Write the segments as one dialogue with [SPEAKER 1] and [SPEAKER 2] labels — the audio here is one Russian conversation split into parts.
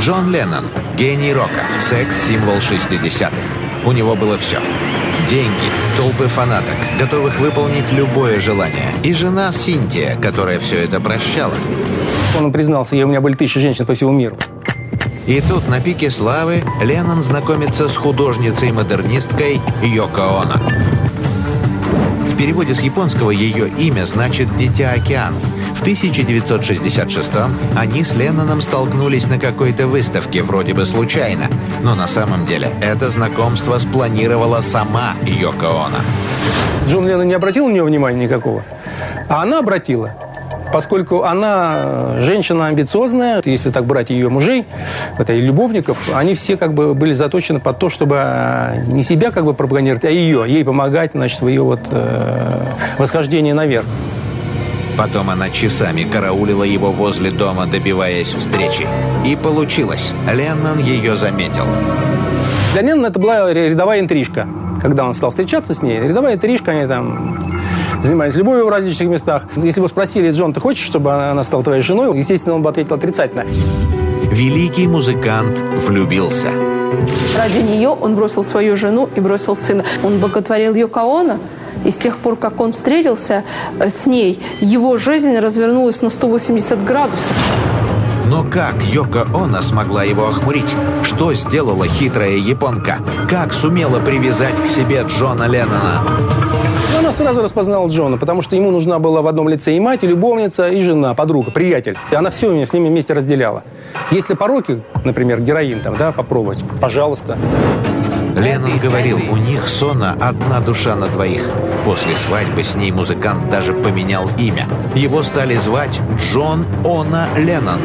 [SPEAKER 1] Джон Леннон, гений рока, секс-символ 60-х. У него было все. Деньги, толпы фанаток, готовых выполнить любое желание. И жена Синтия, которая все это прощала.
[SPEAKER 2] Он признался, у меня были тысячи женщин по всему миру.
[SPEAKER 1] И тут на пике славы Леннон знакомится с художницей-модернисткой Йоко Оно. Переводе с японского ее имя значит «Дитя океана». В 1966 они с Ленноном столкнулись на какой-то выставке, вроде бы случайно. Но на самом деле это знакомство спланировала сама Йоко Оно.
[SPEAKER 2] Джон Леннон не обратил на нее внимания никакого, а она обратила поскольку она женщина амбициозная, если так брать ее мужей, это и любовников, они все как бы были заточены под то, чтобы не себя как бы пропагандировать, а ее, ей помогать, значит, в ее вот э, восхождении наверх.
[SPEAKER 1] Потом она часами караулила его возле дома, добиваясь встречи. И получилось. Леннон ее заметил.
[SPEAKER 2] Для Леннона это была рядовая интрижка. Когда он стал встречаться с ней, рядовая интрижка, они там занимались любовью в различных местах. Если бы спросили, Джон, ты хочешь, чтобы она стала твоей женой? Естественно, он бы ответил отрицательно.
[SPEAKER 1] Великий музыкант влюбился.
[SPEAKER 3] Ради нее он бросил свою жену и бросил сына. Он боготворил Йоко Оно, и с тех пор, как он встретился э, с ней, его жизнь развернулась на 180 градусов.
[SPEAKER 1] Но как Йоко Оно смогла его охмурить? Что сделала хитрая японка? Как сумела привязать к себе Джона Леннона?
[SPEAKER 2] Сразу распознала Джона, потому что ему нужна была в одном лице и мать, и любовница, и жена, подруга, приятель. И она все с ними вместе разделяла. Если пороки, например, героин там, да, попробовать, пожалуйста.
[SPEAKER 1] Леннон говорил, у них Сона одна душа на двоих. После свадьбы с ней музыкант даже поменял имя. Его стали звать Джон Она Леннон.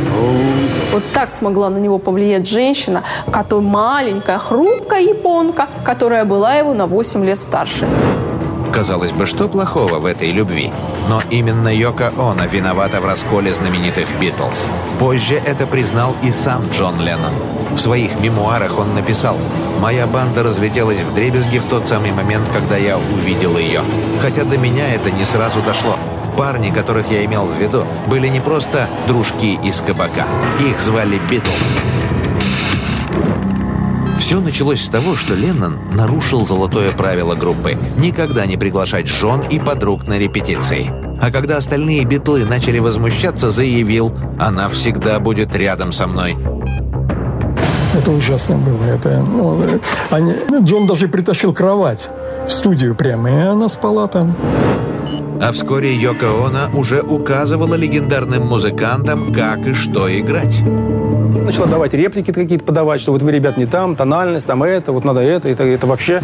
[SPEAKER 3] Вот так смогла на него повлиять женщина, которая маленькая, хрупкая японка, которая была его на 8 лет старше.
[SPEAKER 1] Казалось бы, что плохого в этой любви? Но именно Йоко Оно виновата в расколе знаменитых Битлз. Позже это признал и сам Джон Леннон. В своих мемуарах он написал «Моя банда разлетелась в дребезги в тот самый момент, когда я увидел ее. Хотя до меня это не сразу дошло. Парни, которых я имел в виду, были не просто дружки из кабака. Их звали Битлз. Все началось с того, что Леннон нарушил золотое правило группы – никогда не приглашать жен и подруг на репетиции. А когда остальные битлы начали возмущаться, заявил «Она всегда будет рядом со мной».
[SPEAKER 4] Это ужасно было. Это, ну, они, Джон даже притащил кровать в студию прямо, и она спала там.
[SPEAKER 1] А вскоре Йоко Оно уже указывала легендарным музыкантам, как и что играть.
[SPEAKER 2] Начала давать реплики какие-то подавать, что вот вы, ребят, не там, тональность, там это, вот надо это, это, это вообще.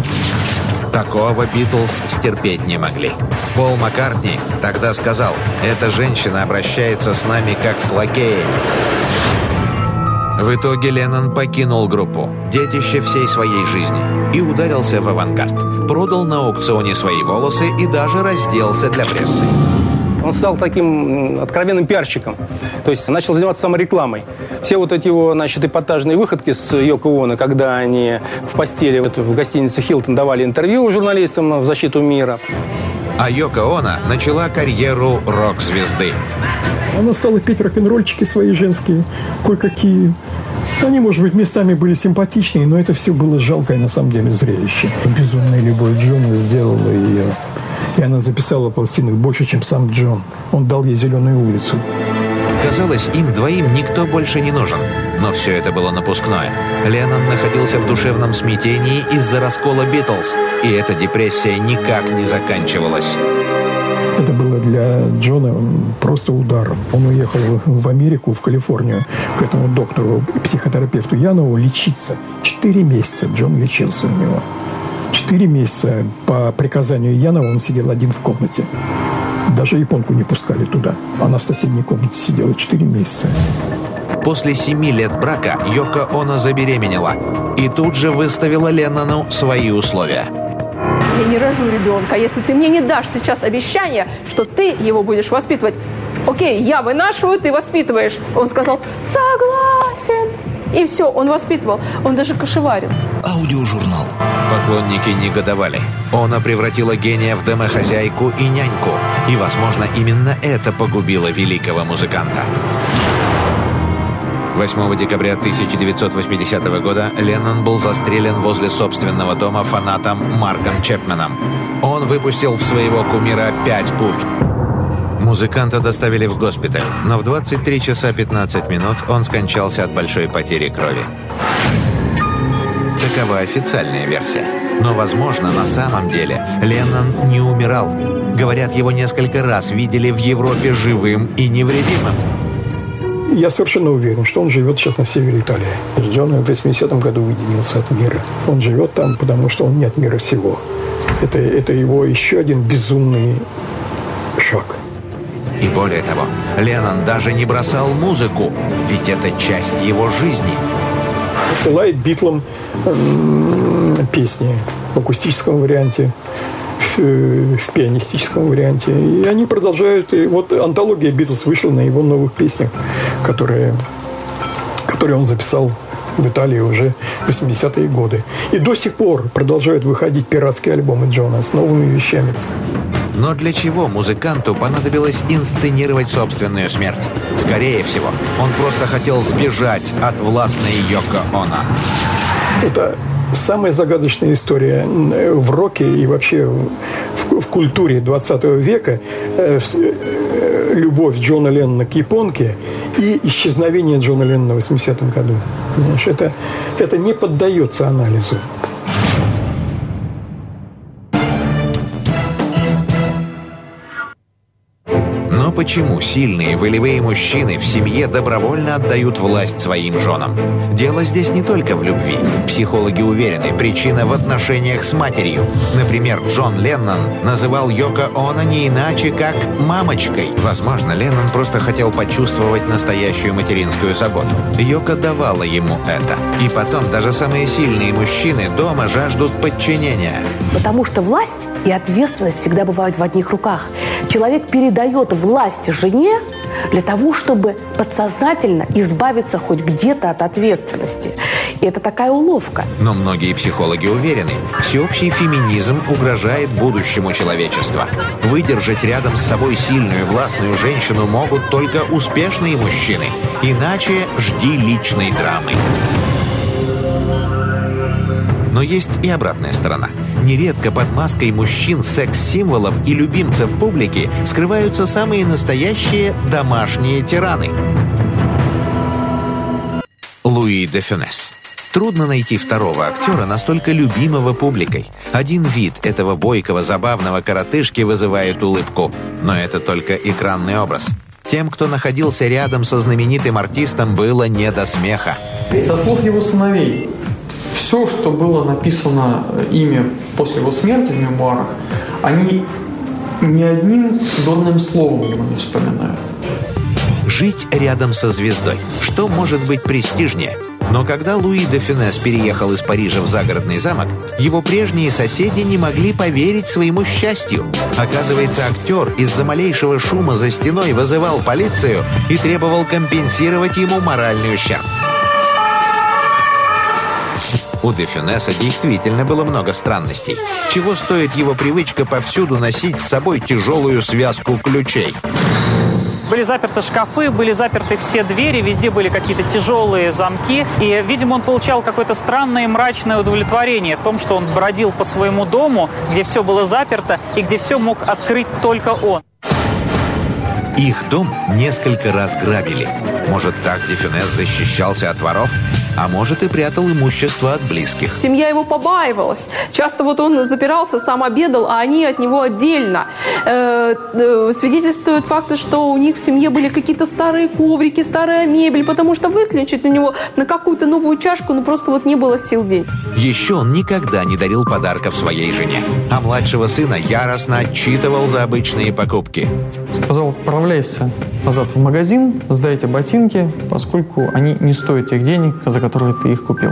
[SPEAKER 1] Такого Битлз стерпеть не могли. Пол Маккартни тогда сказал, «Эта женщина обращается с нами как с лакеем». В итоге Леннон покинул группу, детище всей своей жизни, и ударился в авангард. Продал на аукционе свои волосы и даже разделся для прессы.
[SPEAKER 2] Он стал таким откровенным пиарщиком. То есть начал заниматься саморекламой. Все вот эти его, значит, эпатажные выходки с Йоко Оно, когда они в постели вот, в гостинице «Хилтон» давали интервью журналистам в защиту мира.
[SPEAKER 1] А Йоко Оно начала карьеру рок-звезды.
[SPEAKER 4] Она стала петь рок-н-ролльчики свои женские, кое-какие. Они, может быть, местами были симпатичнее, но это все было жалкое на самом деле зрелище. Безумная любовь Джона сделала ее. И она записала пластинок больше, чем сам Джон. Он дал ей зеленую улицу.
[SPEAKER 1] Казалось, им двоим никто больше не нужен. Но все это было напускное. Леннон находился в душевном смятении из-за раскола Битлз, и эта депрессия никак не заканчивалась.
[SPEAKER 4] Это было для Джона просто ударом. Он уехал в Америку, в Калифорнию, к этому доктору, психотерапевту Янову лечиться. Четыре месяца Джон лечился у него. Четыре месяца по приказанию Янова он сидел один в комнате. Даже японку не пускали туда. Она в соседней комнате сидела четыре месяца.
[SPEAKER 1] После семи лет брака Йоко Оно забеременела и тут же выставила Леннону свои условия.
[SPEAKER 3] Я не рожу ребенка, если ты мне не дашь сейчас обещание, что ты его будешь воспитывать. Окей, я вынашиваю, ты воспитываешь. Он сказал, согласен. И все, он воспитывал. Он даже кошеварил.
[SPEAKER 5] Аудиожурнал.
[SPEAKER 1] Поклонники негодовали. Она превратила гения в домохозяйку и няньку. И, возможно, именно это погубило великого музыканта. 8 декабря 1980 года Леннон был застрелен возле собственного дома фанатом Марком Чепменом. Он выпустил в своего кумира пять пуль. Музыканта доставили в госпиталь, но в 23 часа 15 минут он скончался от большой потери крови. Такова официальная версия. Но, возможно, на самом деле Леннон не умирал. Говорят, его несколько раз видели в Европе живым и невредимым.
[SPEAKER 4] Я совершенно уверен, что он живет сейчас на севере Италии. Джон в 80-м году уединился от мира. Он живет там, потому что он не от мира всего. Это, это его еще один безумный шаг.
[SPEAKER 1] И более того, Леннон даже не бросал музыку, ведь это часть его жизни.
[SPEAKER 4] Посылает Битлам э, песни в акустическом варианте, в, в пианистическом варианте. И они продолжают. И вот антология Битлз вышла на его новых песнях, которые, которые он записал в Италии уже в 80-е годы. И до сих пор продолжают выходить пиратские альбомы Джона с новыми вещами.
[SPEAKER 1] Но для чего музыканту понадобилось инсценировать собственную смерть? Скорее всего, он просто хотел сбежать от властной Йоко Оно.
[SPEAKER 4] Это самая загадочная история в роке и вообще в, в культуре 20 века. Э, э, любовь Джона Леннона к японке и исчезновение Джона Леннона в 80-м году. Понимаешь, это, это не поддается анализу.
[SPEAKER 1] Почему сильные волевые мужчины в семье добровольно отдают власть своим женам? Дело здесь не только в любви. Психологи уверены, причина в отношениях с матерью. Например, Джон Леннон называл Йоко Оно не иначе, как «мамочкой». Возможно, Леннон просто хотел почувствовать настоящую материнскую заботу. Йоко давала ему это. И потом даже самые сильные мужчины дома жаждут подчинения.
[SPEAKER 6] Потому что власть и ответственность всегда бывают в одних руках. Человек передает власть жене для того, чтобы подсознательно избавиться хоть где-то от ответственности. И это такая уловка.
[SPEAKER 1] Но многие психологи уверены, всеобщий феминизм угрожает будущему человечества. Выдержать рядом с собой сильную властную женщину могут только успешные мужчины. Иначе жди личной драмы. Но есть и обратная сторона. Нередко под маской мужчин, секс-символов и любимцев публики скрываются самые настоящие домашние тираны. Луи де Фюнес. Трудно найти второго актера, настолько любимого публикой. Один вид этого бойкого, забавного коротышки вызывает улыбку. Но это только экранный образ. Тем, кто находился рядом со знаменитым артистом, было не до смеха.
[SPEAKER 7] Со слов его сыновей, все, что было написано э, ими после его смерти в мемуарах, они ни одним дурным словом его не вспоминают.
[SPEAKER 1] Жить рядом со звездой. Что может быть престижнее? Но когда Луи де Фюнес переехал из Парижа в загородный замок, его прежние соседи не могли поверить своему счастью. Оказывается, актер из-за малейшего шума за стеной вызывал полицию и требовал компенсировать ему моральный ущерб. У Дефинеса действительно было много странностей. Чего стоит его привычка повсюду носить с собой тяжелую связку ключей?
[SPEAKER 8] Были заперты шкафы, были заперты все двери, везде были какие-то тяжелые замки. И, видимо, он получал какое-то странное мрачное удовлетворение в том, что он бродил по своему дому, где все было заперто и где все мог открыть только он.
[SPEAKER 1] Их дом несколько раз грабили. Может, так Дефюнес защищался от воров? а может и прятал имущество от близких.
[SPEAKER 3] Семья его побаивалась. Часто вот он запирался, сам обедал, а они от него отдельно. Э, э, свидетельствуют факты, что у них в семье были какие-то старые коврики, старая мебель, потому что выключить у него на какую-то новую чашку, ну просто вот не было сил день.
[SPEAKER 1] Еще он никогда не дарил подарков своей жене, а младшего сына яростно отчитывал за обычные покупки.
[SPEAKER 7] Сказал, отправляйся назад в магазин, сдайте ботинки, поскольку они не стоят тех денег, за которые ты их купил.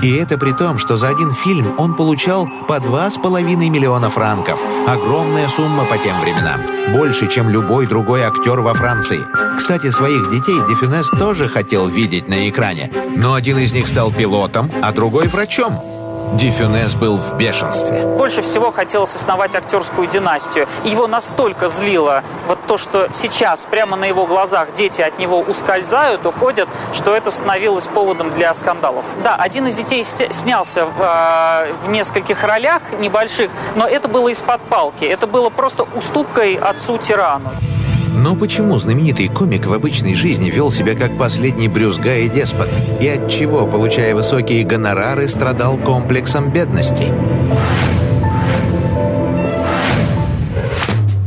[SPEAKER 1] И это при том, что за один фильм он получал по 2,5 миллиона франков. Огромная сумма по тем временам. Больше, чем любой другой актер во Франции. Кстати, своих детей Дефюнес тоже хотел видеть на экране. Но один из них стал пилотом, а другой врачом. Дифюнес был в бешенстве.
[SPEAKER 8] Больше всего хотелось основать актерскую династию. Его настолько злило вот то, что сейчас прямо на его глазах дети от него ускользают, уходят, что это становилось поводом для скандалов. Да, один из детей снялся в, э, в нескольких ролях небольших, но это было из-под палки. Это было просто уступкой отцу-тирану.
[SPEAKER 1] Но почему знаменитый комик в обычной жизни вел себя как последний брюзга и деспот? И от чего, получая высокие гонорары, страдал комплексом бедности?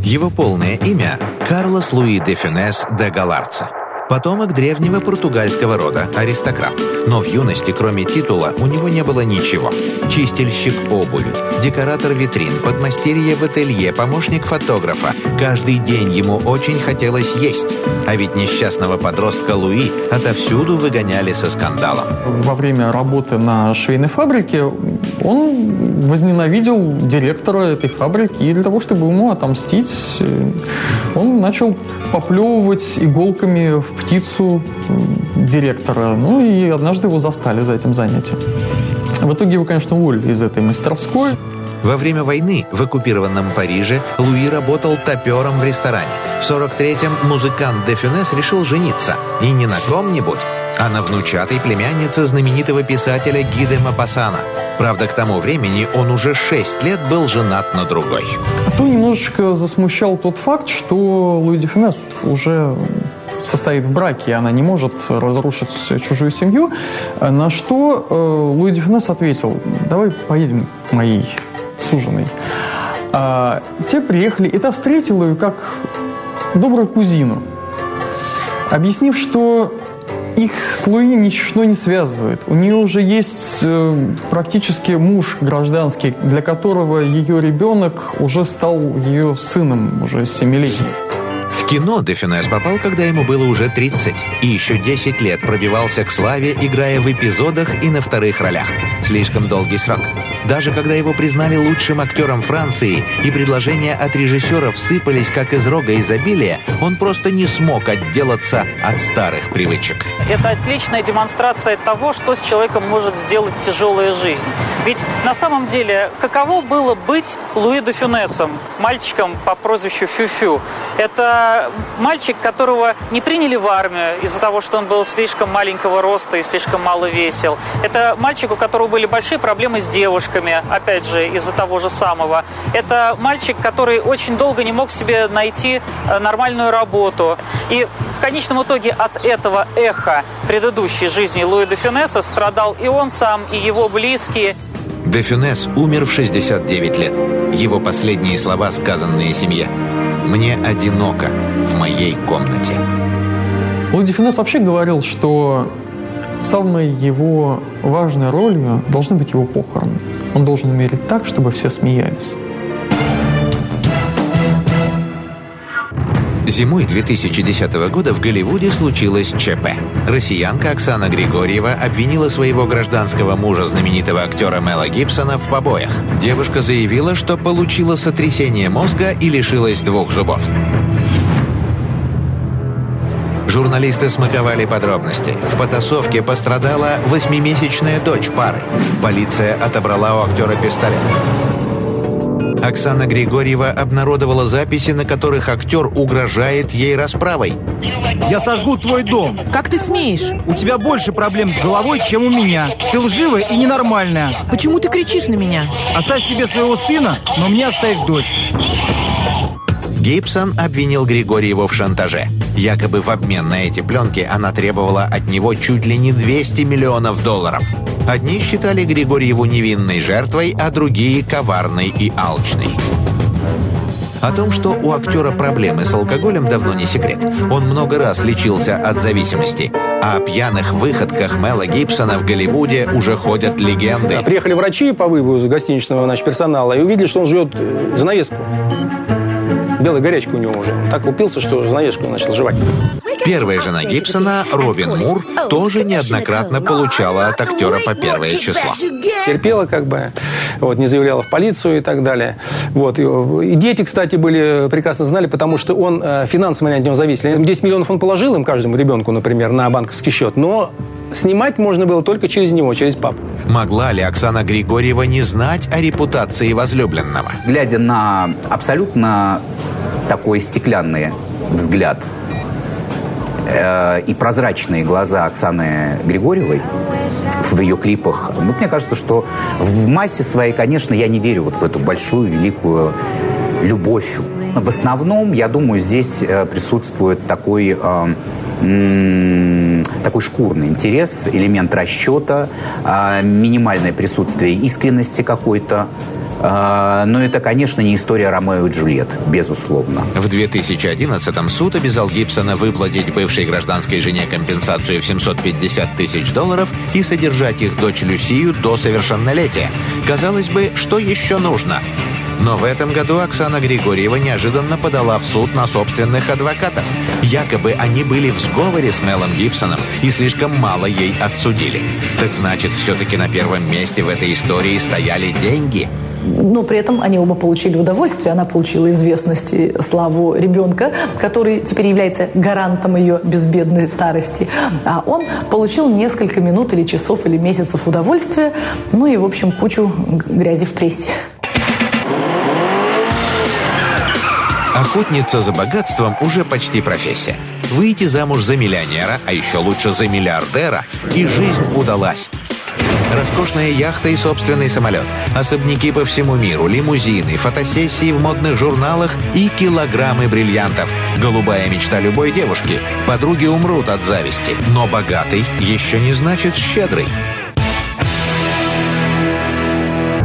[SPEAKER 1] Его полное имя – Карлос Луи де Фюнес де Галарца. Потомок древнего португальского рода, аристократ. Но в юности, кроме титула, у него не было ничего. Чистильщик обуви, декоратор витрин, подмастерье в ателье, помощник фотографа. Каждый день ему очень хотелось есть. А ведь несчастного подростка Луи отовсюду выгоняли со скандалом.
[SPEAKER 7] Во время работы на швейной фабрике он возненавидел директора этой фабрики, и для того, чтобы ему отомстить, он начал поплевывать иголками в птицу директора. Ну и однажды его застали за этим занятием. В итоге его, конечно, уволили из этой мастерской.
[SPEAKER 1] Во время войны в оккупированном Париже Луи работал топером в ресторане. В 43-м музыкант Де Фюнес решил жениться. И не на ком-нибудь, а на внучатой племяннице знаменитого писателя Гиде Мапасана. Правда, к тому времени он уже 6 лет был женат на другой.
[SPEAKER 7] А то немножечко засмущал тот факт, что Луи Де Фюнес уже состоит в браке, и она не может разрушить чужую семью, на что э, Луи Дефинес ответил, давай поедем к моей суженой. А, те приехали, и та встретила ее как добрую кузину, объяснив, что их с Луи не связывает. У нее уже есть э, практически муж гражданский, для которого ее ребенок уже стал ее сыном, уже семилетним
[SPEAKER 1] кино Дефинес попал, когда ему было уже 30, и еще 10 лет пробивался к славе, играя в эпизодах и на вторых ролях. Слишком долгий срок. Даже когда его признали лучшим актером Франции и предложения от режиссеров сыпались как из рога изобилия, он просто не смог отделаться от старых привычек.
[SPEAKER 8] Это отличная демонстрация того, что с человеком может сделать тяжелая жизнь. Ведь на самом деле, каково было быть Луи де Фюнесом, мальчиком по прозвищу Фюфю? Это мальчик, которого не приняли в армию из-за того, что он был слишком маленького роста и слишком мало весел. Это мальчик, у которого были большие проблемы с девушками, опять же, из-за того же самого. Это мальчик, который очень долго не мог себе найти э, нормальную работу. И в конечном итоге от этого эха предыдущей жизни Луи де Фюнеса страдал и он сам, и его близкие.
[SPEAKER 1] Де Фюнес умер в 69 лет. Его последние слова, сказанные семье. «Мне одиноко в моей комнате».
[SPEAKER 7] Луи де Фюнес вообще говорил, что самой его важной ролью должны быть его похороны. Он должен умереть так, чтобы все смеялись.
[SPEAKER 1] Зимой 2010 года в Голливуде случилось ЧП. Россиянка Оксана Григорьева обвинила своего гражданского мужа, знаменитого актера Мела Гибсона, в побоях. Девушка заявила, что получила сотрясение мозга и лишилась двух зубов. Журналисты смаковали подробности. В потасовке пострадала восьмимесячная дочь пары. Полиция отобрала у актера пистолет. Оксана Григорьева обнародовала записи, на которых актер угрожает ей расправой.
[SPEAKER 5] «Я сожгу твой дом!»
[SPEAKER 9] «Как ты смеешь?»
[SPEAKER 5] «У тебя больше проблем с головой, чем у меня. Ты лживая и ненормальная!»
[SPEAKER 9] «Почему ты кричишь на меня?»
[SPEAKER 5] «Оставь себе своего сына, но мне оставь дочь!»
[SPEAKER 1] Гибсон обвинил Григорьеву в шантаже. Якобы в обмен на эти пленки она требовала от него чуть ли не 200 миллионов долларов. Одни считали Григорьеву невинной жертвой, а другие – коварной и алчной. О том, что у актера проблемы с алкоголем, давно не секрет. Он много раз лечился от зависимости. А о пьяных выходках Мела Гибсона в Голливуде уже ходят легенды.
[SPEAKER 2] Приехали врачи по вывозу гостиничного значит, персонала и увидели, что он жует э, занавеску. Белая горячка у него уже. так упился, что занавеску начал жевать.
[SPEAKER 1] Первая жена Гибсона, Робин Мур, тоже неоднократно получала от актера по первое число.
[SPEAKER 2] Терпела как бы, вот, не заявляла в полицию и так далее. Вот. И дети, кстати, были прекрасно знали, потому что он э, финансово от него зависел. 10 миллионов он положил им, каждому ребенку, например, на банковский счет, но снимать можно было только через него, через папу.
[SPEAKER 1] Могла ли Оксана Григорьева не знать о репутации возлюбленного?
[SPEAKER 10] Глядя на абсолютно такой стеклянный взгляд э, и прозрачные глаза Оксаны Григорьевой в ее клипах, вот мне кажется, что в массе своей, конечно, я не верю вот в эту большую, великую любовь. В основном, я думаю, здесь э, присутствует такой э, такой шкурный интерес, элемент расчета, а, минимальное присутствие искренности какой-то. А, но это, конечно, не история Ромео и Джульет, безусловно.
[SPEAKER 1] В 2011-м суд обязал Гибсона выплатить бывшей гражданской жене компенсацию в 750 тысяч долларов и содержать их дочь Люсию до совершеннолетия. Казалось бы, что еще нужно? Но в этом году Оксана Григорьева неожиданно подала в суд на собственных адвокатов. Якобы они были в сговоре с Мелом Гибсоном и слишком мало ей отсудили. Так значит, все-таки на первом месте в этой истории стояли деньги –
[SPEAKER 11] но при этом они оба получили удовольствие. Она получила известность и славу ребенка, который теперь является гарантом ее безбедной старости. А он получил несколько минут или часов или месяцев удовольствия, ну и, в общем, кучу грязи в прессе.
[SPEAKER 1] Охотница за богатством уже почти профессия. Выйти замуж за миллионера, а еще лучше за миллиардера, и жизнь удалась. Роскошная яхта и собственный самолет, особняки по всему миру, лимузины, фотосессии в модных журналах и килограммы бриллиантов. Голубая мечта любой девушки. Подруги умрут от зависти. Но богатый еще не значит щедрый.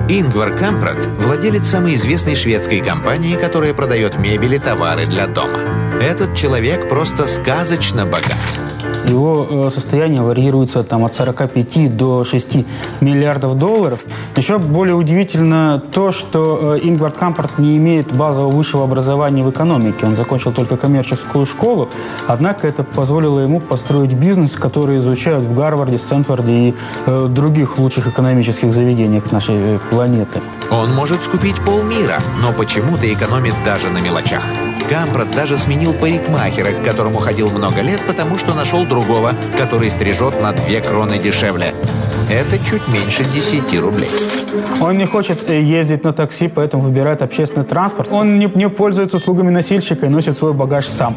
[SPEAKER 1] Ингвар Кампрат – владелец самой известной шведской компании, которая продает мебель и товары для дома. Этот человек просто сказочно богат.
[SPEAKER 12] Его э, состояние варьируется там, от 45 до 6 миллиардов долларов. Еще более удивительно то, что э, Ингвард Кампорт не имеет базового высшего образования в экономике. Он закончил только коммерческую школу, однако это позволило ему построить бизнес, который изучают в Гарварде, Стэнфорде и э, других лучших экономических заведениях нашей э, планеты.
[SPEAKER 1] Он может скупить полмира, но почему-то экономит даже на мелочах. Кампрат даже сменил парикмахера, к которому ходил много лет, потому что нашел другого, который стрижет на две кроны дешевле. Это чуть меньше 10 рублей.
[SPEAKER 12] Он не хочет э, ездить на такси, поэтому выбирает общественный транспорт. Он не, не пользуется услугами носильщика и носит свой багаж сам.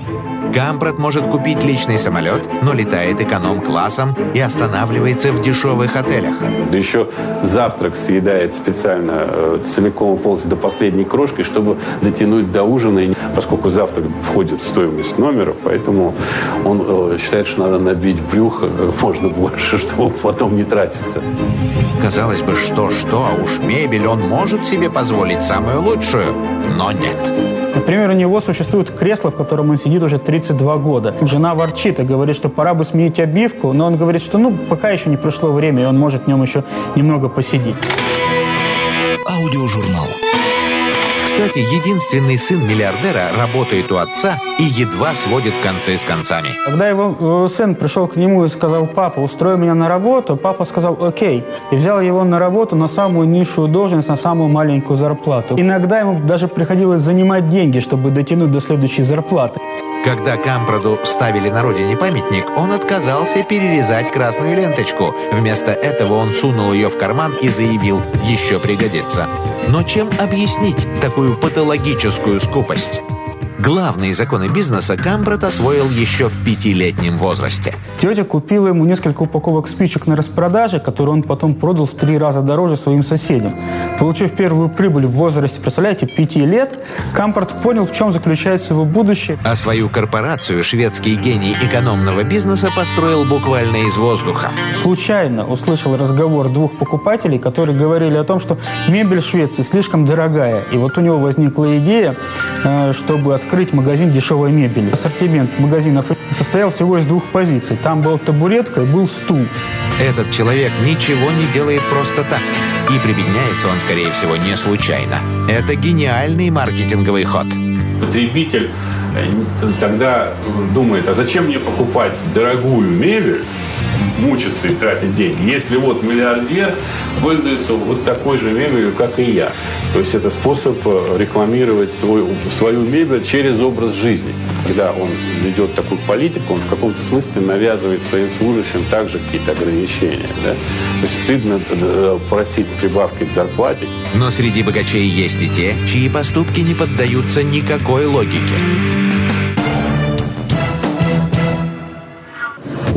[SPEAKER 1] Кампрат может купить личный самолет, но летает эконом-классом и останавливается в дешевых отелях.
[SPEAKER 13] Да еще завтрак съедает специально э, целиком полностью до последней крошки, чтобы дотянуть до ужина, поскольку завтрак входит в стоимость номера, поэтому он э, считает, что надо набить брюхо как можно больше, чтобы потом не тратиться.
[SPEAKER 1] Казалось бы, что-что, а уж мебель он может себе позволить самую лучшую, но нет.
[SPEAKER 12] Например, у него существует кресло, в котором он сидит уже 32 года. Жена ворчит и говорит, что пора бы сменить обивку, но он говорит, что ну пока еще не пришло время, и он может в нем еще немного посидеть.
[SPEAKER 1] Аудиожурнал. Кстати, единственный сын миллиардера работает у отца и едва сводит концы с концами.
[SPEAKER 12] Когда его э, сын пришел к нему и сказал, папа, устрой меня на работу, папа сказал, окей. И взял его на работу на самую низшую должность, на самую маленькую зарплату. Иногда ему даже приходилось занимать деньги, чтобы дотянуть до следующей зарплаты.
[SPEAKER 1] Когда Кампраду ставили на родине памятник, он отказался перерезать красную ленточку. Вместо этого он сунул ее в карман и заявил «еще пригодится». Но чем объяснить такую патологическую скупость? Главные законы бизнеса Камбрат освоил еще в пятилетнем возрасте.
[SPEAKER 12] Тетя купила ему несколько упаковок спичек на распродаже, которые он потом продал в три раза дороже своим соседям. Получив первую прибыль в возрасте, представляете, пяти лет, Кампорт понял, в чем заключается его будущее.
[SPEAKER 1] А свою корпорацию шведский гений экономного бизнеса построил буквально из воздуха.
[SPEAKER 12] Случайно услышал разговор двух покупателей, которые говорили о том, что мебель в Швеции слишком дорогая. И вот у него возникла идея, э, чтобы от открыть магазин дешевой мебели. Ассортимент магазинов состоял всего из двух позиций. Там была табуретка и был стул.
[SPEAKER 1] Этот человек ничего не делает просто так. И прибедняется он, скорее всего, не случайно. Это гениальный маркетинговый ход.
[SPEAKER 13] Потребитель тогда думает, а зачем мне покупать дорогую мебель, мучиться и тратить деньги, если вот миллиардер пользуется вот такой же мебелью, как и я. То есть это способ э, рекламировать свой, свою мебель через образ жизни. Когда он ведет такую политику, он в каком-то смысле навязывает своим служащим также какие-то ограничения. Да? То есть стыдно э, просить прибавки к зарплате.
[SPEAKER 1] Но среди богачей есть и те, чьи поступки не поддаются никакой логике.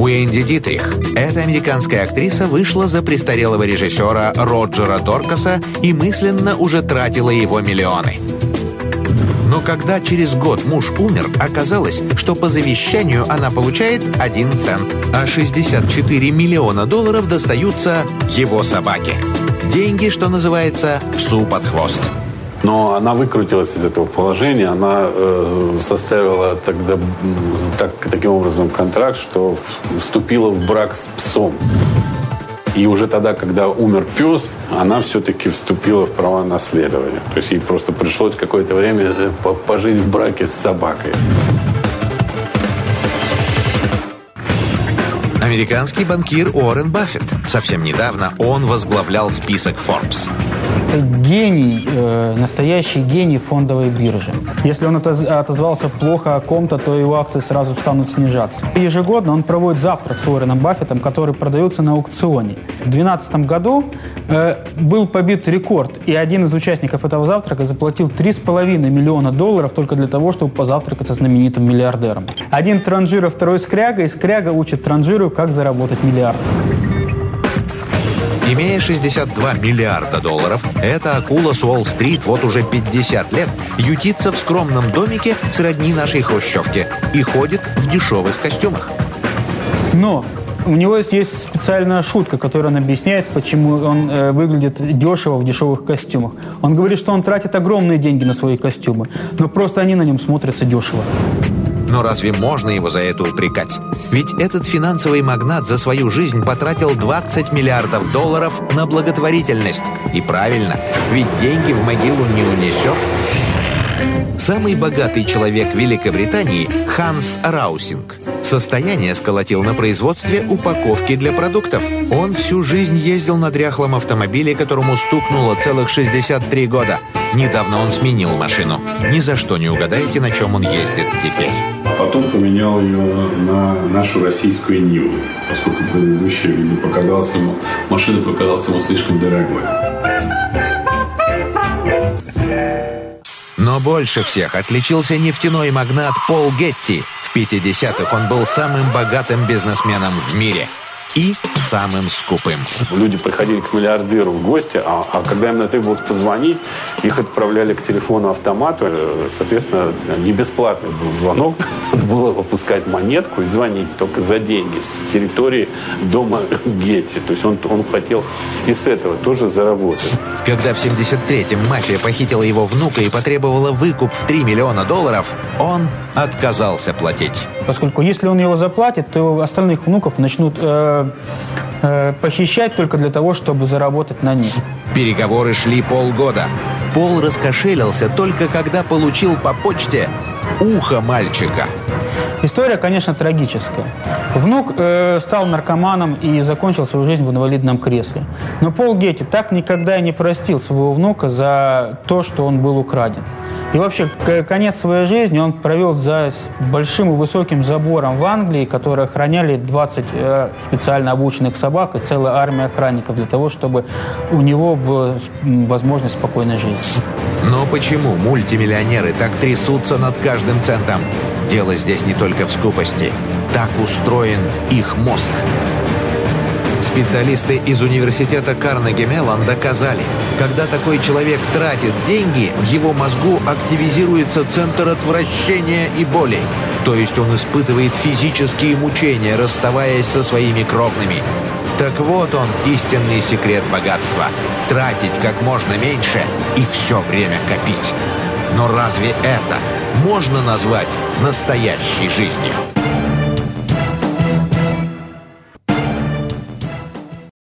[SPEAKER 1] Уэнди Дитрих. Эта американская актриса вышла за престарелого режиссера Роджера Доркаса и мысленно уже тратила его миллионы. Но когда через год муж умер, оказалось, что по завещанию она получает один цент, а 64 миллиона долларов достаются его собаке. Деньги, что называется, псу под хвост.
[SPEAKER 13] Но она выкрутилась из этого положения, она э, составила тогда так, таким образом контракт, что вступила в брак с псом. И уже тогда, когда умер пес, она все-таки вступила в права наследования. То есть ей просто пришлось какое-то время э, пожить в браке с собакой.
[SPEAKER 1] Американский банкир Уоррен Баффет. Совсем недавно он возглавлял список Forbes
[SPEAKER 12] гений, э, настоящий гений фондовой биржи. Если он отозвался плохо о ком-то, то его акции сразу станут снижаться. Ежегодно он проводит завтрак с Уорреном Баффетом, который продается на аукционе. В 2012 году э, был побит рекорд, и один из участников этого завтрака заплатил 3,5 миллиона долларов только для того, чтобы позавтракать со знаменитым миллиардером. Один транжир, а второй скряга, и скряга учит транжиру, как заработать миллиард.
[SPEAKER 1] Имея 62 миллиарда долларов, эта акула с Уолл-стрит вот уже 50 лет ютится в скромном домике сродни нашей хрущевке и ходит в дешевых костюмах.
[SPEAKER 12] Но у него есть специальная шутка, которая он объясняет, почему он э, выглядит дешево в дешевых костюмах. Он говорит, что он тратит огромные деньги на свои костюмы, но просто они на нем смотрятся дешево.
[SPEAKER 1] Но разве можно его за это упрекать? Ведь этот финансовый магнат за свою жизнь потратил 20 миллиардов долларов на благотворительность. И правильно, ведь деньги в могилу не унесешь. Самый богатый человек Великобритании – Ханс Раусинг. Состояние сколотил на производстве упаковки для продуктов. Он всю жизнь ездил на дряхлом автомобиле, которому стукнуло целых 63 года. Недавно он сменил машину. Ни за что не угадаете, на чем он ездит теперь.
[SPEAKER 13] Потом поменял ее на нашу российскую Ниву, поскольку предыдущая, показалась ему, машина показалась ему слишком дорогой.
[SPEAKER 1] Но больше всех отличился нефтяной магнат Пол Гетти. В 50-х он был самым богатым бизнесменом в мире – и самым скупым.
[SPEAKER 13] Люди приходили к миллиардеру в гости, а, а когда им надо требовалось позвонить, их отправляли к телефону-автомату. Э, соответственно, не бесплатный был звонок. было выпускать монетку и звонить только за деньги с территории дома Гетти. То есть он, он хотел и с этого тоже заработать.
[SPEAKER 1] Когда в 73-м мафия похитила его внука и потребовала выкуп в 3 миллиона долларов, он отказался платить.
[SPEAKER 12] Поскольку если он его заплатит, то остальных внуков начнут э, э, похищать только для того, чтобы заработать на них.
[SPEAKER 1] Переговоры шли полгода. Пол раскошелился только когда получил по почте ухо мальчика.
[SPEAKER 12] История, конечно, трагическая. Внук э, стал наркоманом и закончил свою жизнь в инвалидном кресле. Но Пол Гетти так никогда и не простил своего внука за то, что он был украден. И вообще, конец своей жизни он провел за большим и высоким забором в Англии, который охраняли 20 э, специально обученных собак и целая армия охранников для того, чтобы у него была возможность спокойной жизни.
[SPEAKER 1] Но почему мультимиллионеры так трясутся над каждым центом? Дело здесь не только в скупости. Так устроен их мозг. Специалисты из университета Карнеги Меллон доказали, когда такой человек тратит деньги, в его мозгу активизируется центр отвращения и боли. То есть он испытывает физические мучения, расставаясь со своими кровными. Так вот он, истинный секрет богатства. Тратить как можно меньше и все время копить. Но разве это можно назвать настоящей жизнью?